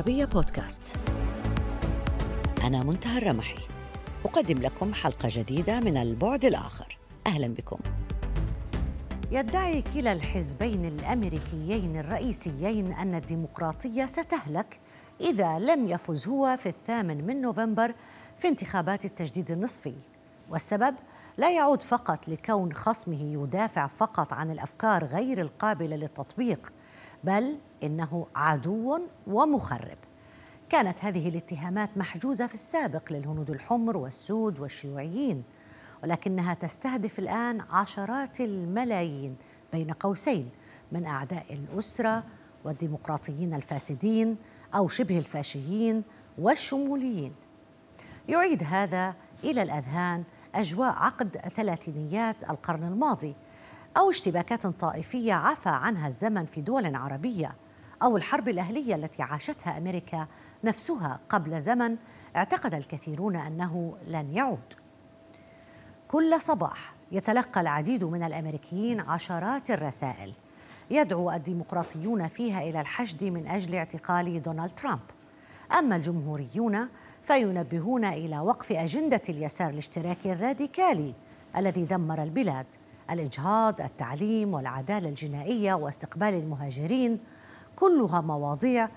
العربية بودكاست. أنا منتهى الرمحي. أقدم لكم حلقة جديدة من البعد الآخر. أهلا بكم. يدعي كلا الحزبين الأمريكيين الرئيسيين أن الديمقراطية ستهلك إذا لم يفز هو في الثامن من نوفمبر في انتخابات التجديد النصفي. والسبب لا يعود فقط لكون خصمه يدافع فقط عن الأفكار غير القابلة للتطبيق بل إنه عدو ومخرب. كانت هذه الاتهامات محجوزة في السابق للهنود الحمر والسود والشيوعيين ولكنها تستهدف الآن عشرات الملايين بين قوسين من أعداء الأسرة والديمقراطيين الفاسدين أو شبه الفاشيين والشموليين. يعيد هذا إلى الأذهان أجواء عقد ثلاثينيات القرن الماضي أو اشتباكات طائفية عفى عنها الزمن في دول عربية أو الحرب الأهلية التي عاشتها أمريكا نفسها قبل زمن اعتقد الكثيرون أنه لن يعود. كل صباح يتلقى العديد من الأمريكيين عشرات الرسائل يدعو الديمقراطيون فيها إلى الحشد من أجل اعتقال دونالد ترامب. أما الجمهوريون فينبهون إلى وقف أجندة اليسار الاشتراكي الراديكالي الذي دمر البلاد. الإجهاض التعليم والعدالة الجنائية واستقبال المهاجرين كلها مواضيع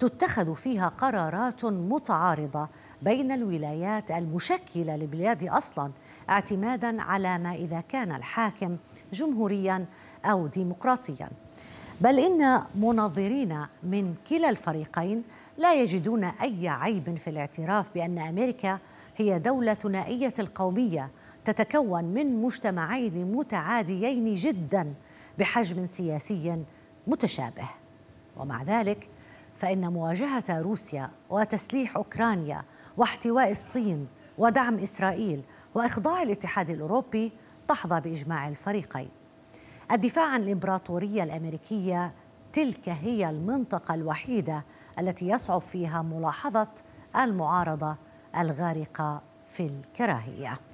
تتخذ فيها قرارات متعارضة بين الولايات المشكلة للبلاد أصلا اعتمادا على ما إذا كان الحاكم جمهوريا أو ديمقراطيا. بل إن مناظرين من كلا الفريقين لا يجدون أي عيب في الاعتراف بأن أمريكا هي دولة ثنائيه القومية تتكون من مجتمعين متعاديين جدا بحجم سياسي متشابه. ومع ذلك فإن مواجهة روسيا وتسليح أوكرانيا واحتواء الصين ودعم إسرائيل وإخضاع الاتحاد الأوروبي تحظى بإجماع الفريقين. الدفاع عن الإمبراطورية الأمريكية تلك هي المنطقة الوحيدة التي يصعب فيها ملاحظة المعارضة الغارقة في الكراهية.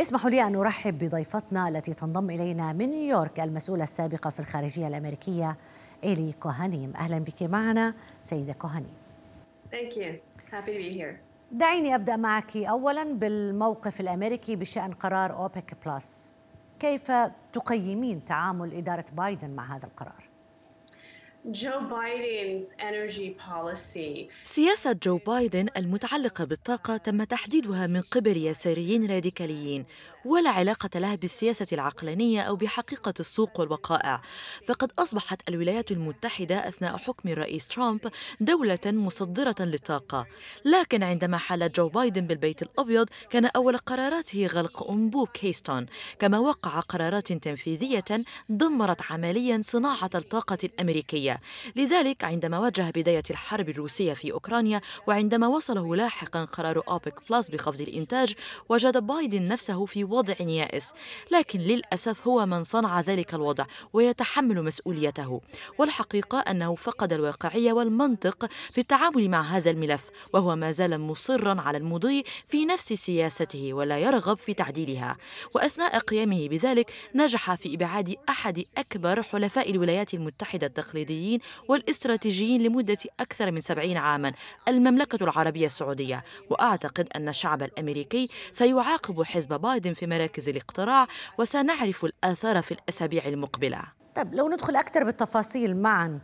اسمحوا لي أن أرحب بضيفتنا التي تنضم إلينا من نيويورك المسؤولة السابقة في الخارجية الأمريكية إيلي كوهانيم أهلا بك معنا سيدة كوهانيم Thank you. Happy to be here. دعيني أبدأ معك أولا بالموقف الأمريكي بشأن قرار أوبك بلس كيف تقيمين تعامل إدارة بايدن مع هذا القرار؟ سياسة جو بايدن المتعلقة بالطاقة تم تحديدها من قبل يساريين راديكاليين ولا علاقة لها بالسياسة العقلانية أو بحقيقة السوق والوقائع. فقد أصبحت الولايات المتحدة أثناء حكم الرئيس ترامب دولة مصدرة للطاقة. لكن عندما حل جو بايدن بالبيت الأبيض كان أول قراراته غلق أنبوب كيستون. كما وقع قرارات تنفيذية دمرت عمليا صناعة الطاقة الأمريكية. لذلك عندما واجه بداية الحرب الروسية في أوكرانيا وعندما وصله لاحقا قرار أوبك بلس بخفض الإنتاج وجد بايدن نفسه في وضع يائس. لكن للأسف هو من صنع ذلك الوضع ويتحمل مسؤوليته. والحقيقة أنه فقد الواقعية والمنطق في التعامل مع هذا الملف وهو ما زال مصرا على المضي في نفس سياسته ولا يرغب في تعديلها. وأثناء قيامه بذلك نجح في إبعاد أحد أكبر حلفاء الولايات المتحدة التقليديين والإستراتيجيين لمدة أكثر من سبعين عاما المملكة العربية السعودية. وأعتقد أن الشعب الأمريكي سيعاقب حزب بايدن في مراكز الاقتراع وسنعرف الآثار في الأسابيع المقبلة. طيب لو ندخل أكثر بالتفاصيل معا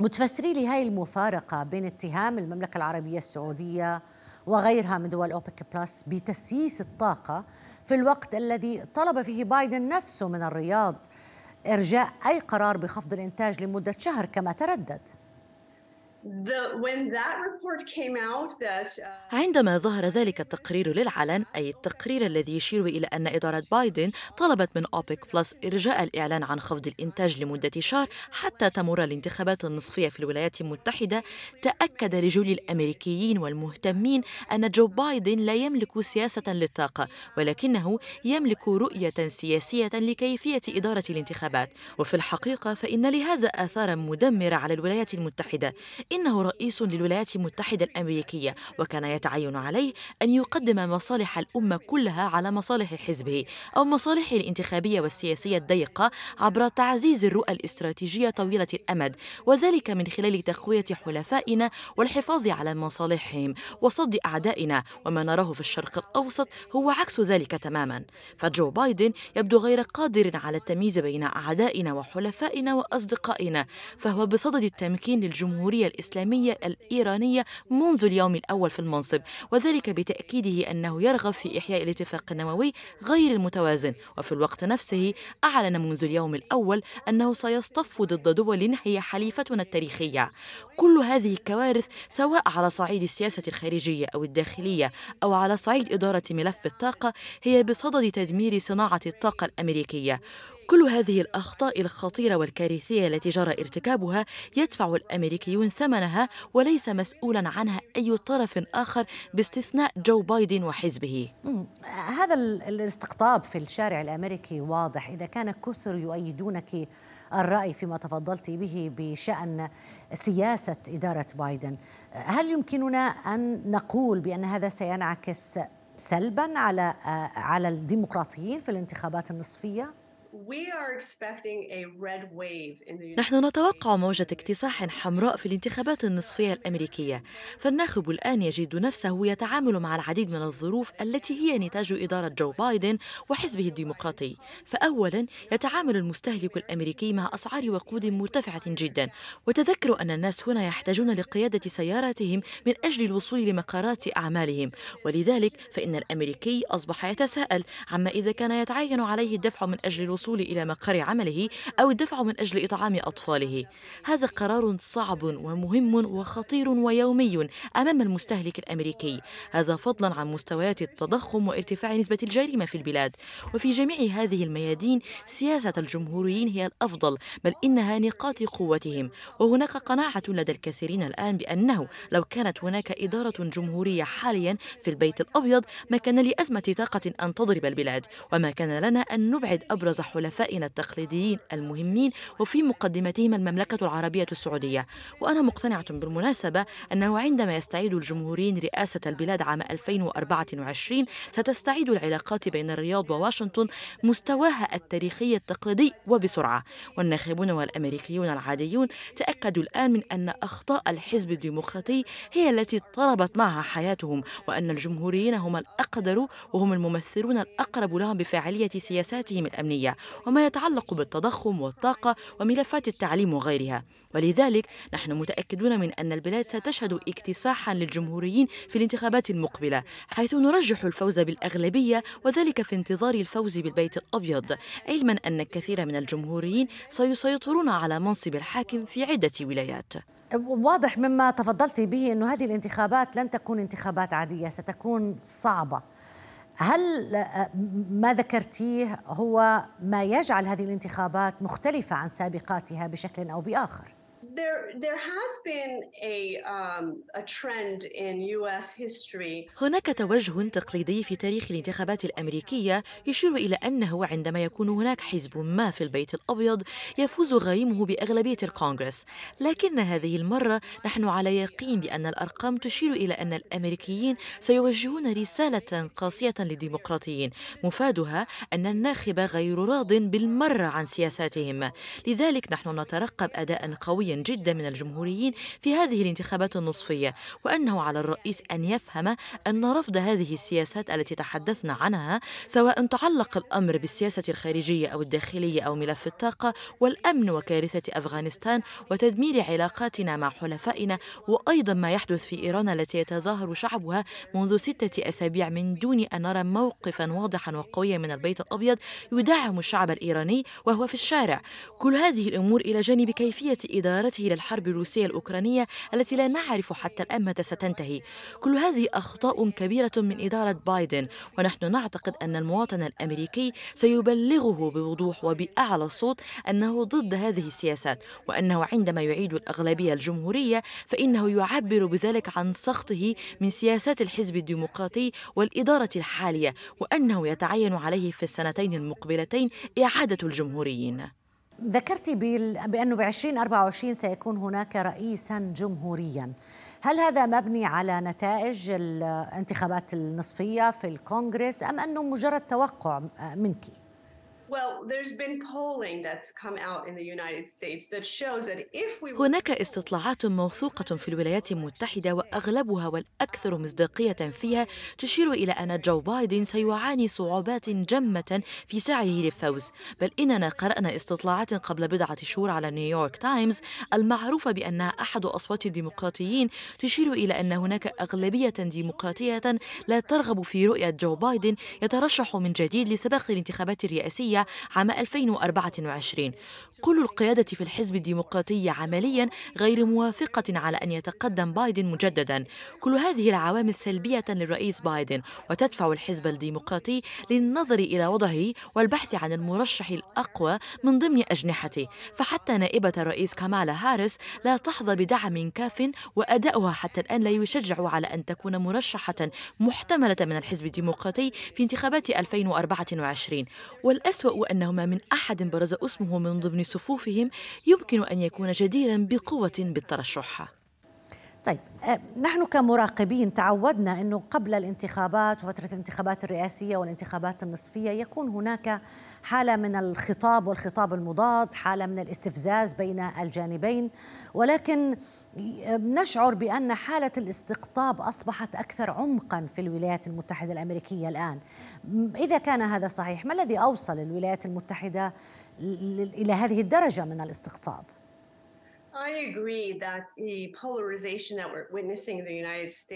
متفسري لي هاي المفارقة بين اتهام المملكة العربية السعودية وغيرها من دول أوبك بلس بتسييس الطاقة في الوقت الذي طلب فيه بايدن نفسه من الرياض إرجاء أي قرار بخفض الإنتاج لمدة شهر كما تردد. عندما ظهر ذلك التقرير للعلن أي التقرير الذي يشير إلى أن إدارة بايدن طلبت من أوبك بلس إرجاء الإعلان عن خفض الإنتاج لمدة شهر حتى تمر الانتخابات النصفية في الولايات المتحدة. تأكد لجل الأمريكيين والمهتمين أن جو بايدن لا يملك سياسة للطاقة ولكنه يملك رؤية سياسية لكيفية إدارة الانتخابات. وفي الحقيقة فإن لهذا آثارا مدمرة على الولايات المتحدة. فإنه رئيس للولايات المتحدة الأمريكية وكان يتعين عليه أن يقدم مصالح الأمة كلها على مصالح حزبه أو مصالحه الانتخابية والسياسية الضيقة عبر تعزيز الرؤى الاستراتيجية طويلة الأمد وذلك من خلال تقوية حلفائنا والحفاظ على مصالحهم وصد أعدائنا وما نراه في الشرق الأوسط هو عكس ذلك تماما. فجو بايدن يبدو غير قادر على التمييز بين أعدائنا وحلفائنا وأصدقائنا فهو بصدد التمكين للجمهورية الإسلامية الإيرانية منذ اليوم الأول في المنصب وذلك بتأكيده أنه يرغب في إحياء الاتفاق النووي غير المتوازن. وفي الوقت نفسه أعلن منذ اليوم الأول أنه سيصطف ضد دول هي حليفتنا التاريخية. كل هذه الكوارث سواء على صعيد السياسة الخارجية أو الداخلية أو على صعيد إدارة ملف الطاقة هي بصدد تدمير صناعة الطاقة الأمريكية. كل هذه الأخطاء الخطيرة والكارثية التي جرى ارتكابها يدفع الأمريكيون ثمنها وليس مسؤولا عنها أي طرف آخر باستثناء جو بايدن وحزبه. هذا الاستقطاب في الشارع الأمريكي واضح. إذا كان كثر يؤيدونك الرأي فيما تفضلت به بشأن سياسة إدارة بايدن هل يمكننا أن نقول بأن هذا سينعكس سلبا على على الديمقراطيين في الانتخابات النصفية؟ نحن نتوقع موجة اكتساح حمراء في الانتخابات النصفية الأمريكية. فالناخب الآن يجد نفسه يتعامل مع العديد من الظروف التي هي نتاج إدارة جو بايدن وحزبه الديمقراطي. فأولا يتعامل المستهلك الأمريكي مع أسعار وقود مرتفعة جدا. وتذكروا أن الناس هنا يحتاجون لقيادة سياراتهم من أجل الوصول لمقرات أعمالهم. ولذلك فإن الأمريكي أصبح يتساءل عما إذا كان يتعين عليه الدفع من أجل الوصول الوصول إلى مقر عمله أو الدفع من أجل إطعام أطفاله. هذا قرار صعب ومهم وخطير ويومي أمام المستهلك الأمريكي. هذا فضلا عن مستويات التضخم وارتفاع نسبة الجريمة في البلاد. وفي جميع هذه الميادين سياسة الجمهوريين هي الأفضل بل إنها نقاط قوتهم. وهناك قناعة لدى الكثيرين الآن بأنه لو كانت هناك إدارة جمهورية حاليا في البيت الأبيض ما كان لأزمة طاقة أن تضرب البلاد. وما كان لنا أن نبعد أبرز حلفائنا التقليديين المهمين وفي مقدمتهم المملكة العربية السعودية. وأنا مقتنعة بالمناسبة أنه عندما يستعيد الجمهوريين رئاسة البلاد عام 2024 ستستعيد العلاقات بين الرياض وواشنطن مستواها التاريخي التقليدي وبسرعة. والناخبون والأمريكيون العاديون تأكدوا الآن من أن أخطاء الحزب الديمقراطي هي التي اضطربت معها حياتهم وأن الجمهوريين هم الأقدر وهم الممثلون الأقرب لهم بفاعلية سياساتهم الأمنية. وما يتعلق بالتضخم والطاقة وملفات التعليم وغيرها. ولذلك نحن متأكدون من أن البلاد ستشهد اكتساحا للجمهوريين في الانتخابات المقبلة حيث نرجح الفوز بالأغلبية وذلك في انتظار الفوز بالبيت الأبيض. علما أن الكثير من الجمهوريين سيسيطرون على منصب الحاكم في عدة ولايات. واضح مما تفضلت به أن هذه الانتخابات لن تكون انتخابات عادية ستكون صعبة. هل ما ذكرتيه هو ما يجعل هذه الانتخابات مختلفة عن سابقاتها بشكل أو بآخر؟ There, there has been a, um, a trend in US history. هناك توجه تقليدي في تاريخ الانتخابات الأمريكية يشير إلى أنه عندما يكون هناك حزب ما في البيت الأبيض يفوز غريمه بأغلبية الكونغرس لكن هذه المرة نحن على يقين بأن الأرقام تشير إلى أن الأمريكيين سيوجهون رسالة قاسية للديمقراطيين مفادها أن الناخب غير راض بالمرة عن سياساتهم لذلك نحن نترقب أداء قويا جدا من الجمهوريين في هذه الانتخابات النصفية وأنه على الرئيس أن يفهم أن رفض هذه السياسات التي تحدثنا عنها سواء تعلق الأمر بالسياسة الخارجية أو الداخلية أو ملف الطاقة والأمن وكارثة أفغانستان وتدمير علاقاتنا مع حلفائنا وأيضا ما يحدث في إيران التي يتظاهر شعبها منذ ستة أسابيع من دون أن نرى موقفا واضحا وقويا من البيت الأبيض يدعم الشعب الإيراني وهو في الشارع. كل هذه الأمور إلى جانب كيفية إدارة إدارته للحرب الروسية الأوكرانية التي لا نعرف حتى الآن متى ستنتهي. كل هذه أخطاء كبيرة من إدارة بايدن ونحن نعتقد أن المواطن الأمريكي سيبلغه بوضوح وبأعلى صوت أنه ضد هذه السياسات وأنه عندما يعيد الأغلبية الجمهورية فإنه يعبر بذلك عن سخطه من سياسات الحزب الديمقراطي والإدارة الحالية وأنه يتعين عليه في السنتين المقبلتين إعادة الجمهوريين. ذكرت بأنه ب 2024 سيكون هناك رئيسا جمهوريا هل هذا مبني على نتائج الانتخابات النصفية في الكونغرس أم أنه مجرد توقع منك؟ هناك استطلاعات موثوقة في الولايات المتحدة وأغلبها والأكثر مصداقية فيها تشير إلى أن جو بايدن سيعاني صعوبات جمة في سعيه للفوز. بل إننا قرأنا استطلاعات قبل بضعة شهور على نيويورك تايمز المعروفة بأنها أحد أصوات الديمقراطيين تشير إلى أن هناك أغلبية ديمقراطية لا ترغب في رؤية جو بايدن يترشح من جديد لسباق الانتخابات الرئاسية عام 2024 كل القيادة في الحزب الديمقراطي عمليا غير موافقة على أن يتقدم بايدن مجددا. كل هذه العوامل سلبية للرئيس بايدن وتدفع الحزب الديمقراطي للنظر إلى وضعه والبحث عن المرشح الأقوى من ضمن أجنحته. فحتى نائبة الرئيس كامالا هاريس لا تحظى بدعم كاف وأداؤها حتى الآن لا يشجع على أن تكون مرشحة محتملة من الحزب الديمقراطي في انتخابات 2024 والأسوأ الأسوأ أنه ما من أحد برز اسمه من ضمن صفوفهم يمكن أن يكون جديرا بقوة بالترشح. طيب آه، نحن كمراقبين تعودنا إنه قبل الانتخابات وفترة الانتخابات الرئاسية والانتخابات النصفية يكون هناك حالة من الخطاب والخطاب المضاد، حالة من الاستفزاز بين الجانبين، ولكن نشعر بأن حالة الاستقطاب أصبحت أكثر عمقا في الولايات المتحدة الأمريكية الآن. إذا كان هذا صحيح، ما الذي أوصل الولايات المتحدة إلى هذه الدرجة من الاستقطاب؟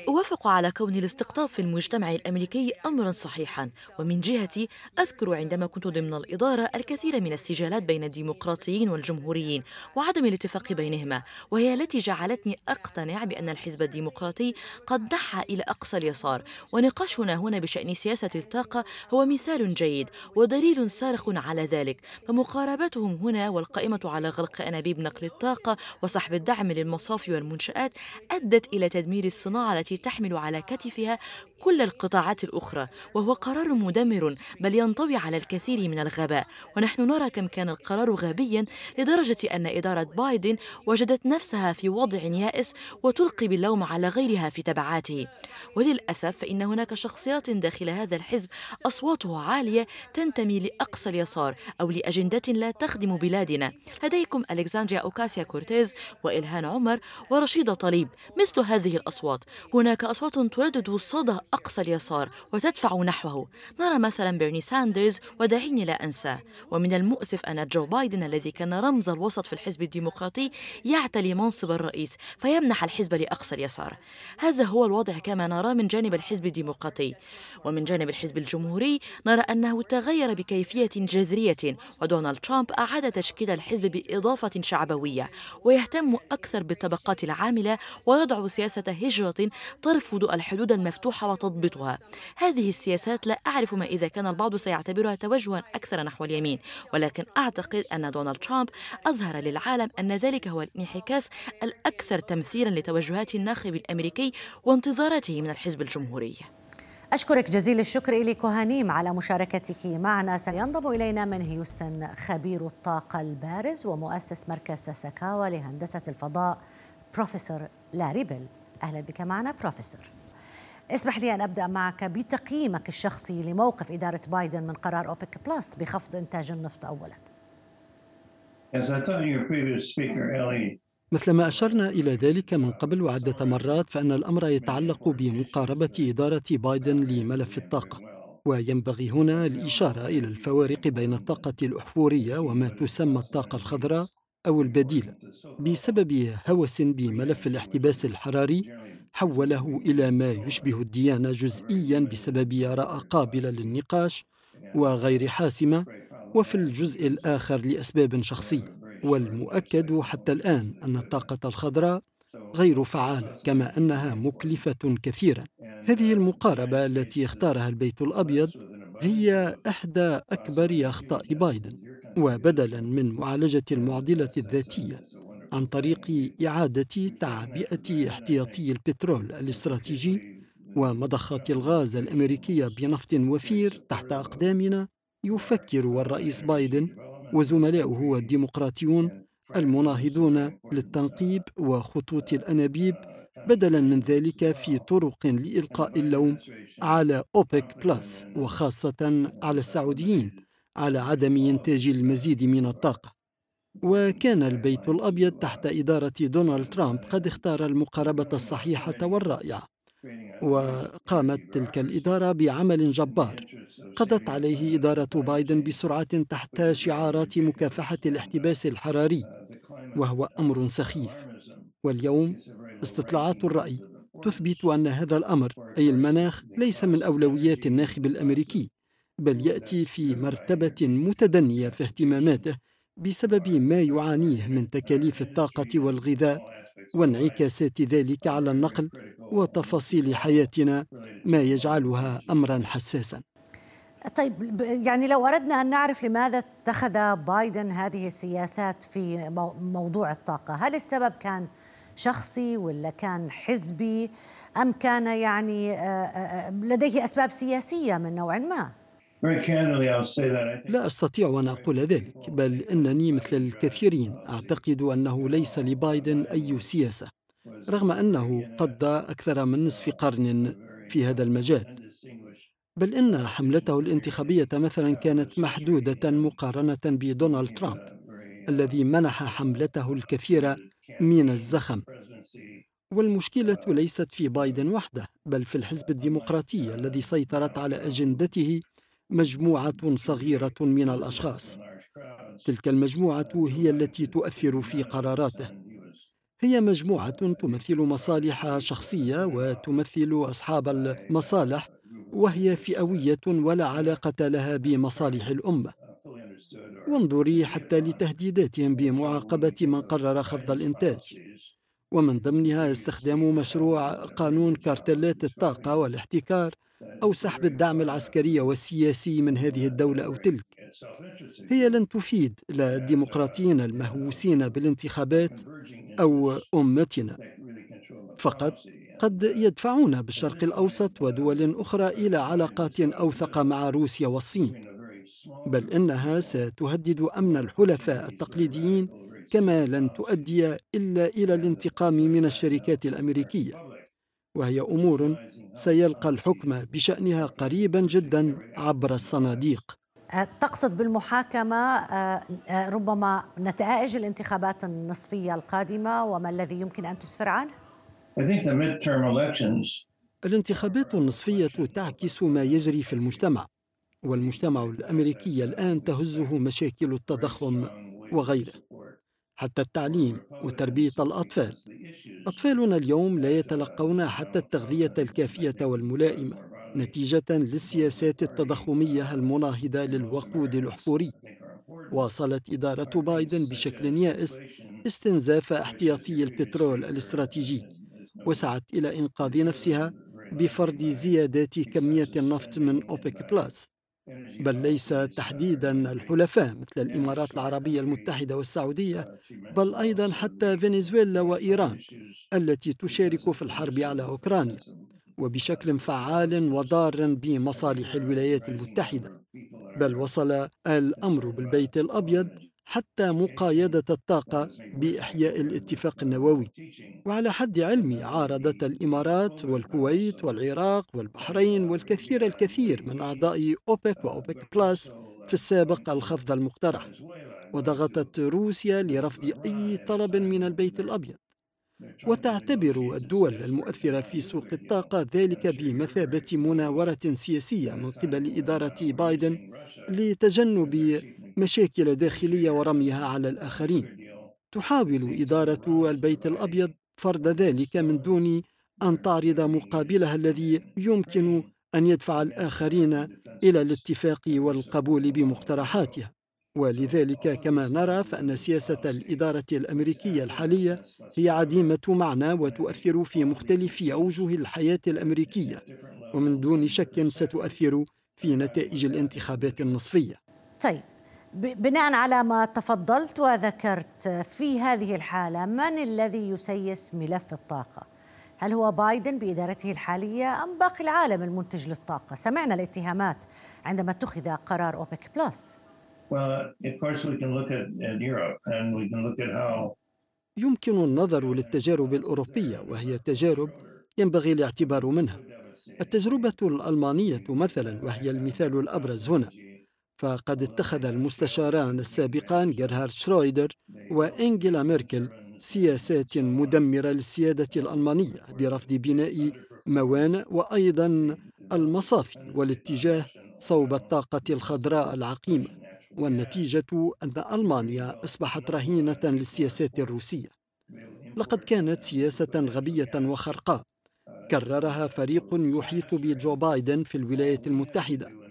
أوافق على كون الاستقطاب في المجتمع الأمريكي أمرا صحيحا ومن جهتي أذكر عندما كنت ضمن الإدارة الكثير من السجالات بين الديمقراطيين والجمهوريين وعدم الاتفاق بينهما وهي التي جعلتني أقتنع بأن الحزب الديمقراطي قد دحى إلى أقصى اليسار. ونقاشنا هنا بشأن سياسة الطاقة هو مثال جيد ودليل صارخ على ذلك فمقاربتهم هنا والقائمة على غلق أنابيب نقل الطاقة وسحب الدعم للمصافي والمنشآت أدت إلى تدمير الصناعة التي تحمل على كتفها كل القطاعات الأخرى وهو قرار مدمر بل ينطوي على الكثير من الغباء. ونحن نرى كم كان القرار غبيا لدرجة أن إدارة بايدن وجدت نفسها في وضع يائس وتلقي باللوم على غيرها في تبعاته. وللأسف فإن هناك شخصيات داخل هذا الحزب أصواتها عالية تنتمي لأقصى اليسار أو لأجندة لا تخدم بلادنا. لديكم ألكسندريا أوكاسيا كورتيز وإلهان عمر ورشيدة طليب. مثل هذه الأصوات هناك أصوات تردد صدى أقصى اليسار وتدفع نحوه. نرى مثلا بيرني ساندرز ودعيني لا أنساه ومن المؤسف أن جو بايدن الذي كان رمز الوسط في الحزب الديمقراطي يعتلي منصب الرئيس فيمنح الحزب لأقصى اليسار. هذا هو الوضع كما نرى من جانب الحزب الديمقراطي. ومن جانب الحزب الجمهوري نرى أنه تغير بكيفية جذرية ودونالد ترامب أعاد تشكيل الحزب بإضافة شعبوية ويهتم أكثر بالطبقات العاملة ويضع سياسة هجرة ترفض الحدود المفتوحة وتضبطها. هذه السياسات لا أعرف ما إذا كان البعض سيعتبرها توجها أكثر نحو اليمين ولكن أعتقد أن دونالد ترامب أظهر للعالم أن ذلك هو الانعكاس الأكثر تمثيلا لتوجهات الناخب الأمريكي وانتظاراته من الحزب الجمهوري. أشكرك جزيل الشكر إلي كوهانيم على مشاركتك معنا. سينضم إلينا من هيوستن خبير الطاقة البارز ومؤسس مركز ساساكاوا لهندسة الفضاء بروفيسور لاري بيل. أهلا بك معنا بروفيسور. اسمح لي أن أبدأ معك بتقييمك الشخصي لموقف إدارة بايدن من قرار أوبك بلس بخفض إنتاج النفط أولا. As I thought your previous speaker, Ellie, مثلما أشرنا إلى ذلك من قبل وعدة مرات فإن الأمر يتعلق بمقاربة إدارة بايدن لملف الطاقة. وينبغي هنا الإشارة إلى الفوارق بين الطاقة الأحفورية وما تسمى الطاقة الخضراء أو البديلة. بسبب هوس بملف الاحتباس الحراري حوله إلى ما يشبه الديانة جزئيا بسبب آراء قابلة للنقاش وغير حاسمة وفي الجزء الآخر لأسباب شخصية. والمؤكد حتى الآن أن الطاقة الخضراء غير فعالة كما أنها مكلفة كثيرا. هذه المقاربة التي اختارها البيت الأبيض هي إحدى أكبر أخطاء بايدن وبدلا من معالجة المعضلة الذاتية. عن طريق إعادة تعبئة احتياطي البترول الاستراتيجي ومضخات الغاز الأمريكية بنفط وفير تحت أقدامنا يفكر الرئيس بايدن وزملاؤه الديمقراطيون المناهضون للتنقيب وخطوط الأنابيب بدلا من ذلك في طرق لإلقاء اللوم على أوبك بلس وخاصة على السعوديين على عدم إنتاج المزيد من الطاقة. وكان البيت الأبيض تحت إدارة دونالد ترامب قد اختار المقاربة الصحيحة والرائعة وقامت تلك الإدارة بعمل جبار. قضت عليه إدارة بايدن بسرعة تحت شعارات مكافحة الاحتباس الحراري وهو أمر سخيف. واليوم استطلاعات الرأي تثبت أن هذا الأمر أي المناخ ليس من أولويات الناخب الأمريكي بل يأتي في مرتبة متدنية في اهتماماته بسبب ما يعانيه من تكاليف الطاقة والغذاء وانعكاسات ذلك على النقل وتفاصيل حياتنا ما يجعلها امرا حساسا طيب يعني لو أردنا أن نعرف لماذا اتخذ بايدن هذه السياسات في موضوع الطاقة، هل السبب كان شخصي ولا كان حزبي أم كان يعني آه، آه، لديه أسباب سياسية من نوع ما؟ لا أستطيع أن أقول ذلك بل إنني مثل الكثيرين أعتقد أنه ليس لبايدن أي سياسة رغم أنه قضى أكثر من نصف قرن في هذا المجال. بل إن حملته الانتخابية مثلا كانت محدودة مقارنة بدونالد ترامب الذي منح حملته الكثير من الزخم. والمشكلة ليست في بايدن وحده بل في الحزب الديمقراطي الذي سيطرت على أجندته مجموعة صغيرة من الأشخاص. تلك المجموعة هي التي تؤثر في قراراته. هي مجموعة تمثل مصالح شخصية وتمثل أصحاب المصالح وهي فئوية ولا علاقة لها بمصالح الأمة. وانظري حتى لتهديداتهم بمعاقبة من قرر خفض الإنتاج. ومن ضمنها استخدام مشروع قانون كارتلات الطاقة والاحتكار أو سحب الدعم العسكري والسياسي من هذه الدولة أو تلك. هي لن تفيد لا الديمقراطيين المهووسين بالانتخابات أو أمتنا. فقط قد يدفعون بالشرق الأوسط ودول أخرى إلى علاقات أوثق مع روسيا والصين بل إنها ستهدد أمن الحلفاء التقليديين كما لن تؤدي إلا إلى الانتقام من الشركات الأمريكية. وهي أمور سيلقى الحكم بشأنها قريبا جدا عبر الصناديق. تقصد بالمحاكمة أه، أه، ربما نتائج الانتخابات النصفية القادمة وما الذي يمكن أن تسفر عنه؟ الانتخابات النصفية تعكس ما يجري في المجتمع والمجتمع الأمريكي الآن تهزه مشاكل التضخم وغيره. حتى التعليم وتربية الأطفال. أطفالنا اليوم لا يتلقون حتى التغذية الكافية والملائمة نتيجة للسياسات التضخمية المناهضة للوقود الاحفوري واصلت إدارة بايدن بشكل يائس استنزاف احتياطي البترول الاستراتيجي وسعت إلى إنقاذ نفسها بفرض زيادات كمية النفط من أوبك بلس بل ليس تحديدا الحلفاء مثل الإمارات العربية المتحدة والسعودية بل أيضا حتى فنزويلا وإيران التي تشارك في الحرب على أوكرانيا وبشكل فعال وضار بمصالح الولايات المتحدة. بل وصل الأمر بالبيت الأبيض حتى مقايدة الطاقة بإحياء الاتفاق النووي. وعلى حد علمي عارضت الإمارات والكويت والعراق والبحرين والكثير الكثير من أعضاء أوبك وأوبك بلس في السابق الخفض المقترح. وضغطت روسيا لرفض أي طلب من البيت الأبيض. وتعتبر الدول المؤثرة في سوق الطاقة ذلك بمثابة مناورة سياسية من قبل إدارة بايدن لتجنب مشاكل داخلية ورميها على الآخرين تحاول إدارة البيت الأبيض فرض ذلك من دون أن تعرض مقابلها الذي يمكن أن يدفع الآخرين إلى الاتفاق والقبول بمقترحاتها ولذلك كما نرى فإن سياسة الإدارة الأمريكية الحالية هي عديمة معنى وتؤثر في مختلف أوجه الحياة الأمريكية ومن دون شك ستؤثر في نتائج الانتخابات النصفية. طيب بناء على ما تفضلت وذكرت في هذه الحالة من الذي يسيس ملف الطاقة؟ هل هو بايدن بإدارته الحالية أم باقي العالم المنتج للطاقة؟ سمعنا الاتهامات عندما اتخذ قرار أوبك بلس. يمكن النظر للتجارب الأوروبية وهي تجارب ينبغي الاعتبار منها التجربة الألمانية مثلا وهي المثال الأبرز هنا فقد اتخذ المستشاران السابقان جيرهارد شرويدر وإنجيلا ميركل سياسات مدمرة للسيادة الألمانية برفض بناء موانئ وأيضا المصافي والاتجاه صوب الطاقة الخضراء العقيمة والنتيجة أن ألمانيا أصبحت رهينة للسياسات الروسية. لقد كانت سياسة غبية وخرقاء كررها فريق يحيط بجو بايدن في الولايات المتحدة.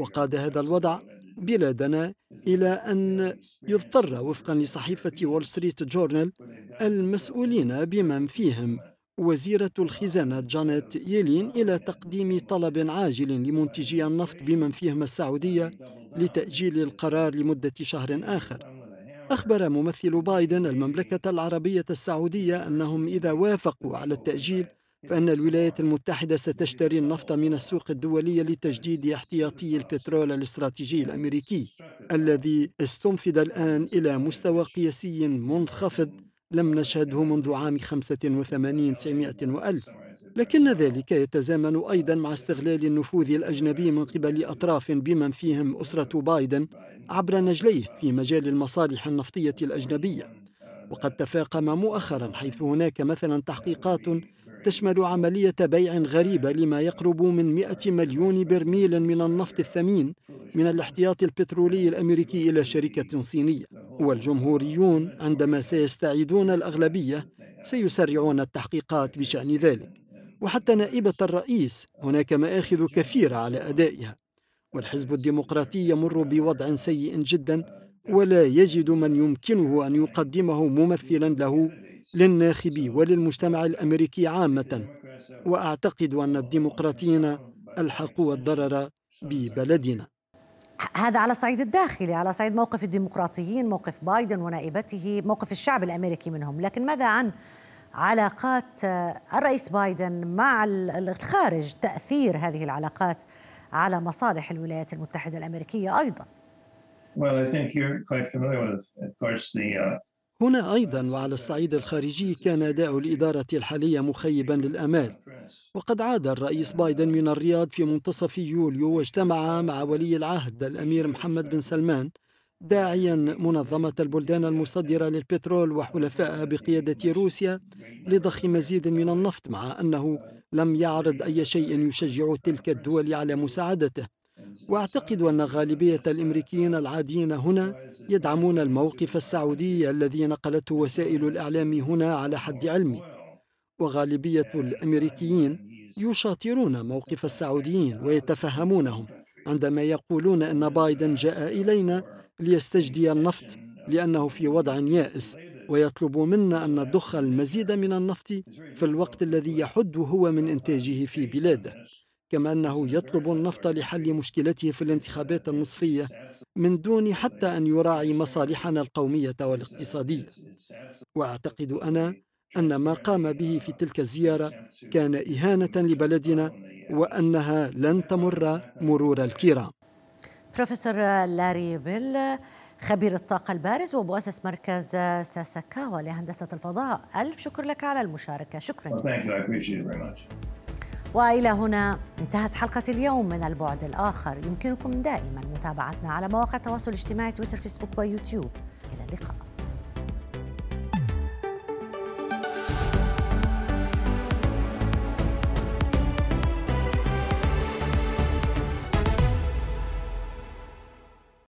وقاد هذا الوضع بلادنا إلى أن يضطر وفقا لصحيفة وول ستريت جورنال المسؤولين بمن فيهم. وزيرة الخزانة جانيت يلين إلى تقديم طلب عاجل لمنتجي النفط بمن فيهم السعودية لتأجيل القرار لمدة شهر آخر. أخبر ممثل بايدن المملكة العربية السعودية أنهم إذا وافقوا على التأجيل فإن الولايات المتحدة ستشتري النفط من السوق الدولية لتجديد احتياطي البترول الاستراتيجي الأمريكي الذي استنفد الآن إلى مستوى قياسي منخفض لم نشهده منذ عام 85 900 وألف. لكن ذلك يتزامن أيضا مع استغلال النفوذ الأجنبي من قبل أطراف بمن فيهم أسرة بايدن عبر نجليه في مجال المصالح النفطية الأجنبية. وقد تفاقم مؤخرا حيث هناك مثلا تحقيقات تشمل عملية بيع غريبة لما يقرب من 100 مليون برميل من النفط الثمين من الاحتياط البترولي الأمريكي إلى شركة صينية. والجمهوريون عندما سيستعيدون الأغلبية سيسرعون التحقيقات بشأن ذلك. وحتى نائبة الرئيس هناك مآخذ كثيرة على أدائها. والحزب الديمقراطي يمر بوضع سيء جدا ولا يجد من يمكنه أن يقدمه ممثلا له للناخب وللمجتمع الأمريكي عامة. وأعتقد أن الديمقراطيين ألحقوا الضرر ببلدنا. هذا على الصعيد الداخلي على صعيد موقف الديمقراطيين موقف بايدن ونائبته موقف الشعب الأمريكي منهم. لكن ماذا عن علاقات الرئيس بايدن مع الخارج؟ تأثير هذه العلاقات على مصالح الولايات المتحدة الأمريكية أيضا. هنا أيضا وعلى الصعيد الخارجي كان أداء الإدارة الحالية مخيبا للآمال وقد عاد الرئيس بايدن من الرياض في منتصف يوليو واجتمع مع ولي العهد الأمير محمد بن سلمان داعيا منظمة البلدان المصدرة للبترول وحلفائها بقيادة روسيا لضخ مزيد من النفط مع أنه لم يعرض أي شيء يشجع تلك الدول على مساعدته. واعتقد أن غالبية الأمريكيين العاديين هنا يدعمون الموقف السعودي الذي نقلته وسائل الإعلام هنا على حد علمي. وغالبية الأمريكيين يشاطرون موقف السعوديين ويتفهمونهم عندما يقولون أن بايدن جاء إلينا ليستجدي النفط لأنه في وضع يائس ويطلب منا أن نضخ المزيد من النفط في الوقت الذي يحد هو من إنتاجه في بلاده. كما أنه يطلب النفط لحل مشكلته في الانتخابات النصفية من دون حتى أن يراعي مصالحنا القومية والاقتصادية. وأعتقد أنا أن ما قام به في تلك الزيارة كان إهانة لبلدنا وأنها لن تمر مرور الكرام. بروفيسور لاري بيل خبير الطاقة البارز ومؤسس مركز ساساكاوا لهندسة الفضاء ألف شكر لك على المشاركة. شكرا well, وإلى هنا انتهت حلقة اليوم من البعد الآخر. يمكنكم دائما متابعتنا على مواقع التواصل الاجتماعي تويتر فيسبوك ويوتيوب. إلى اللقاء.